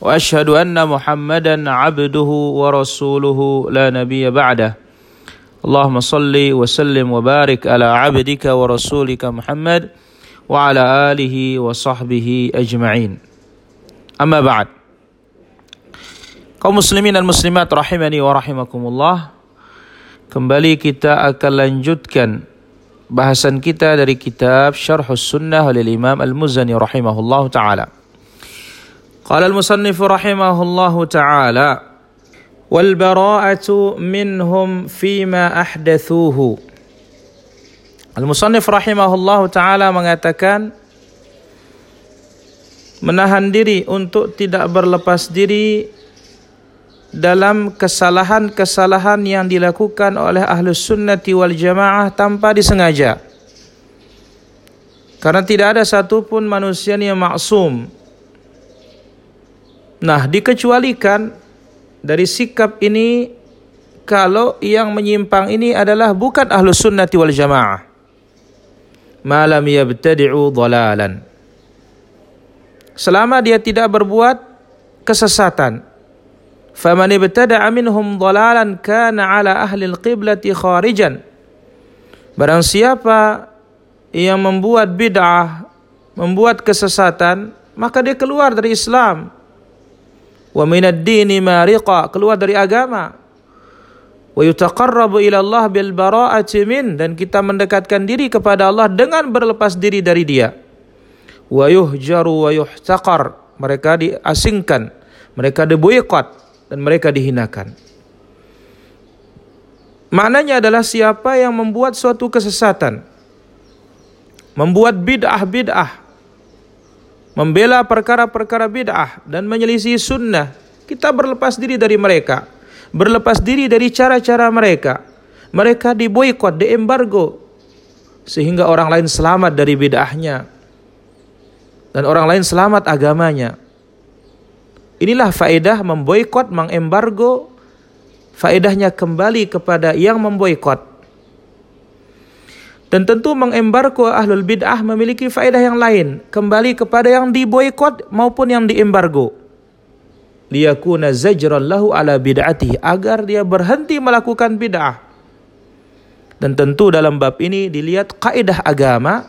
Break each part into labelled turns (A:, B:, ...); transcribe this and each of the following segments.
A: واشهد ان محمدا عبده ورسوله لا نبي بعده اللهم صل وسلم وبارك على عبدك ورسولك محمد وعلى اله وصحبه اجمعين اما بعد kaum muslimin dan muslimat rahimani wa rahimakumullah kembali kita akan lanjutkan bahasan kita dari kitab Syarhus Sunnah oleh Imam Al-Muzani rahimahullah taala قال المصنف رحمه الله تعالى والبراءة منهم فيما أحدثوه المصنف رحمه الله تعالى mengatakan menahan diri untuk tidak berlepas diri dalam kesalahan-kesalahan yang dilakukan oleh ahlus sunnati wal jamaah tanpa disengaja. Karena tidak ada satupun manusia yang maksum Nah, dikecualikan dari sikap ini kalau yang menyimpang ini adalah bukan ahlu sunnati wal jamaah. Malam yabtadi'u dhalalan. Selama dia tidak berbuat kesesatan. Faman ibtada'a minhum dhalalan kana ala ahli al-qiblati kharijan. Barang siapa yang membuat bid'ah, membuat kesesatan, maka dia keluar dari Islam wa minad dini mariqa keluar dari agama. Wa yutaqarrabu ila Allah bil bara'ati min dan kita mendekatkan diri kepada Allah dengan berlepas diri dari dia. Wa yuhjaru wa yuhtaqar mereka diasingkan mereka diboykot dan mereka dihinakan. Maknanya adalah siapa yang membuat suatu kesesatan membuat bid'ah-bid'ah membela perkara-perkara bid'ah dan menyelisih sunnah, kita berlepas diri dari mereka, berlepas diri dari cara-cara mereka. Mereka diboikot, diembargo, sehingga orang lain selamat dari bid'ahnya dan orang lain selamat agamanya. Inilah faedah memboikot, mengembargo. Faedahnya kembali kepada yang memboikot. Dan tentu mengembargo ahlul bid'ah memiliki faedah yang lain. Kembali kepada yang diboykot maupun yang diembargo. Liyakuna zajran lahu ala bid'atihi. Agar dia berhenti melakukan bid'ah. Dan tentu dalam bab ini dilihat kaidah agama.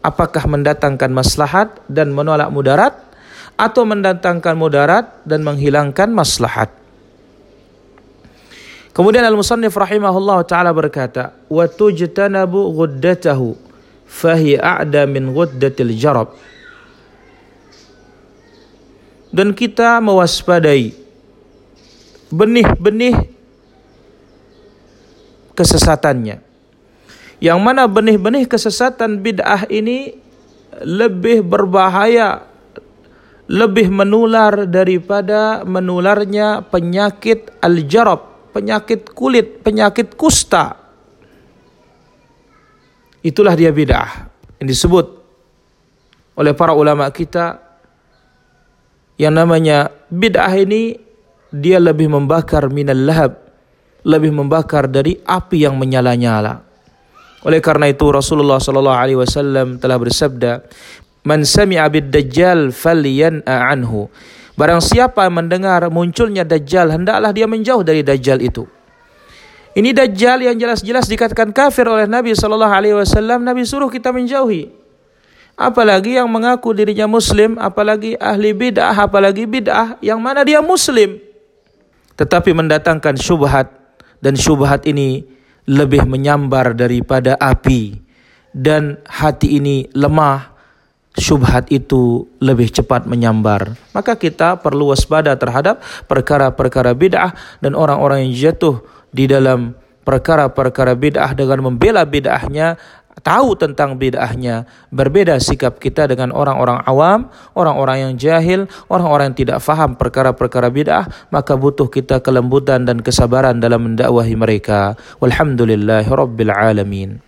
A: Apakah mendatangkan maslahat dan menolak mudarat. Atau mendatangkan mudarat dan menghilangkan maslahat. Kemudian Al-Musannif rahimahullah taala berkata, "Wa tujtanabu ghuddatahu fahi a'da min ghuddatil jarab." Dan kita mewaspadai benih-benih kesesatannya. Yang mana benih-benih kesesatan bid'ah ini lebih berbahaya, lebih menular daripada menularnya penyakit al-jarab penyakit kulit, penyakit kusta. Itulah dia bid'ah yang disebut oleh para ulama kita yang namanya bid'ah ini dia lebih membakar minal lahab, lebih membakar dari api yang menyala-nyala. Oleh karena itu Rasulullah sallallahu alaihi wasallam telah bersabda, "Man sami'a bid-dajjal falyan'a anhu." Barang siapa mendengar munculnya Dajjal, hendaklah dia menjauh dari Dajjal itu. Ini Dajjal yang jelas-jelas dikatakan kafir oleh Nabi Shallallahu Alaihi Wasallam. Nabi suruh kita menjauhi. Apalagi yang mengaku dirinya Muslim, apalagi ahli bid'ah, apalagi bid'ah yang mana dia Muslim, tetapi mendatangkan syubhat dan syubhat ini lebih menyambar daripada api dan hati ini lemah syubhat itu lebih cepat menyambar. Maka kita perlu waspada terhadap perkara-perkara bid'ah dan orang-orang yang jatuh di dalam perkara-perkara bid'ah dengan membela bid'ahnya tahu tentang bid'ahnya, berbeda sikap kita dengan orang-orang awam, orang-orang yang jahil, orang-orang yang tidak faham perkara-perkara bid'ah, maka butuh kita kelembutan dan kesabaran dalam mendakwahi mereka. Walhamdulillahirabbil alamin.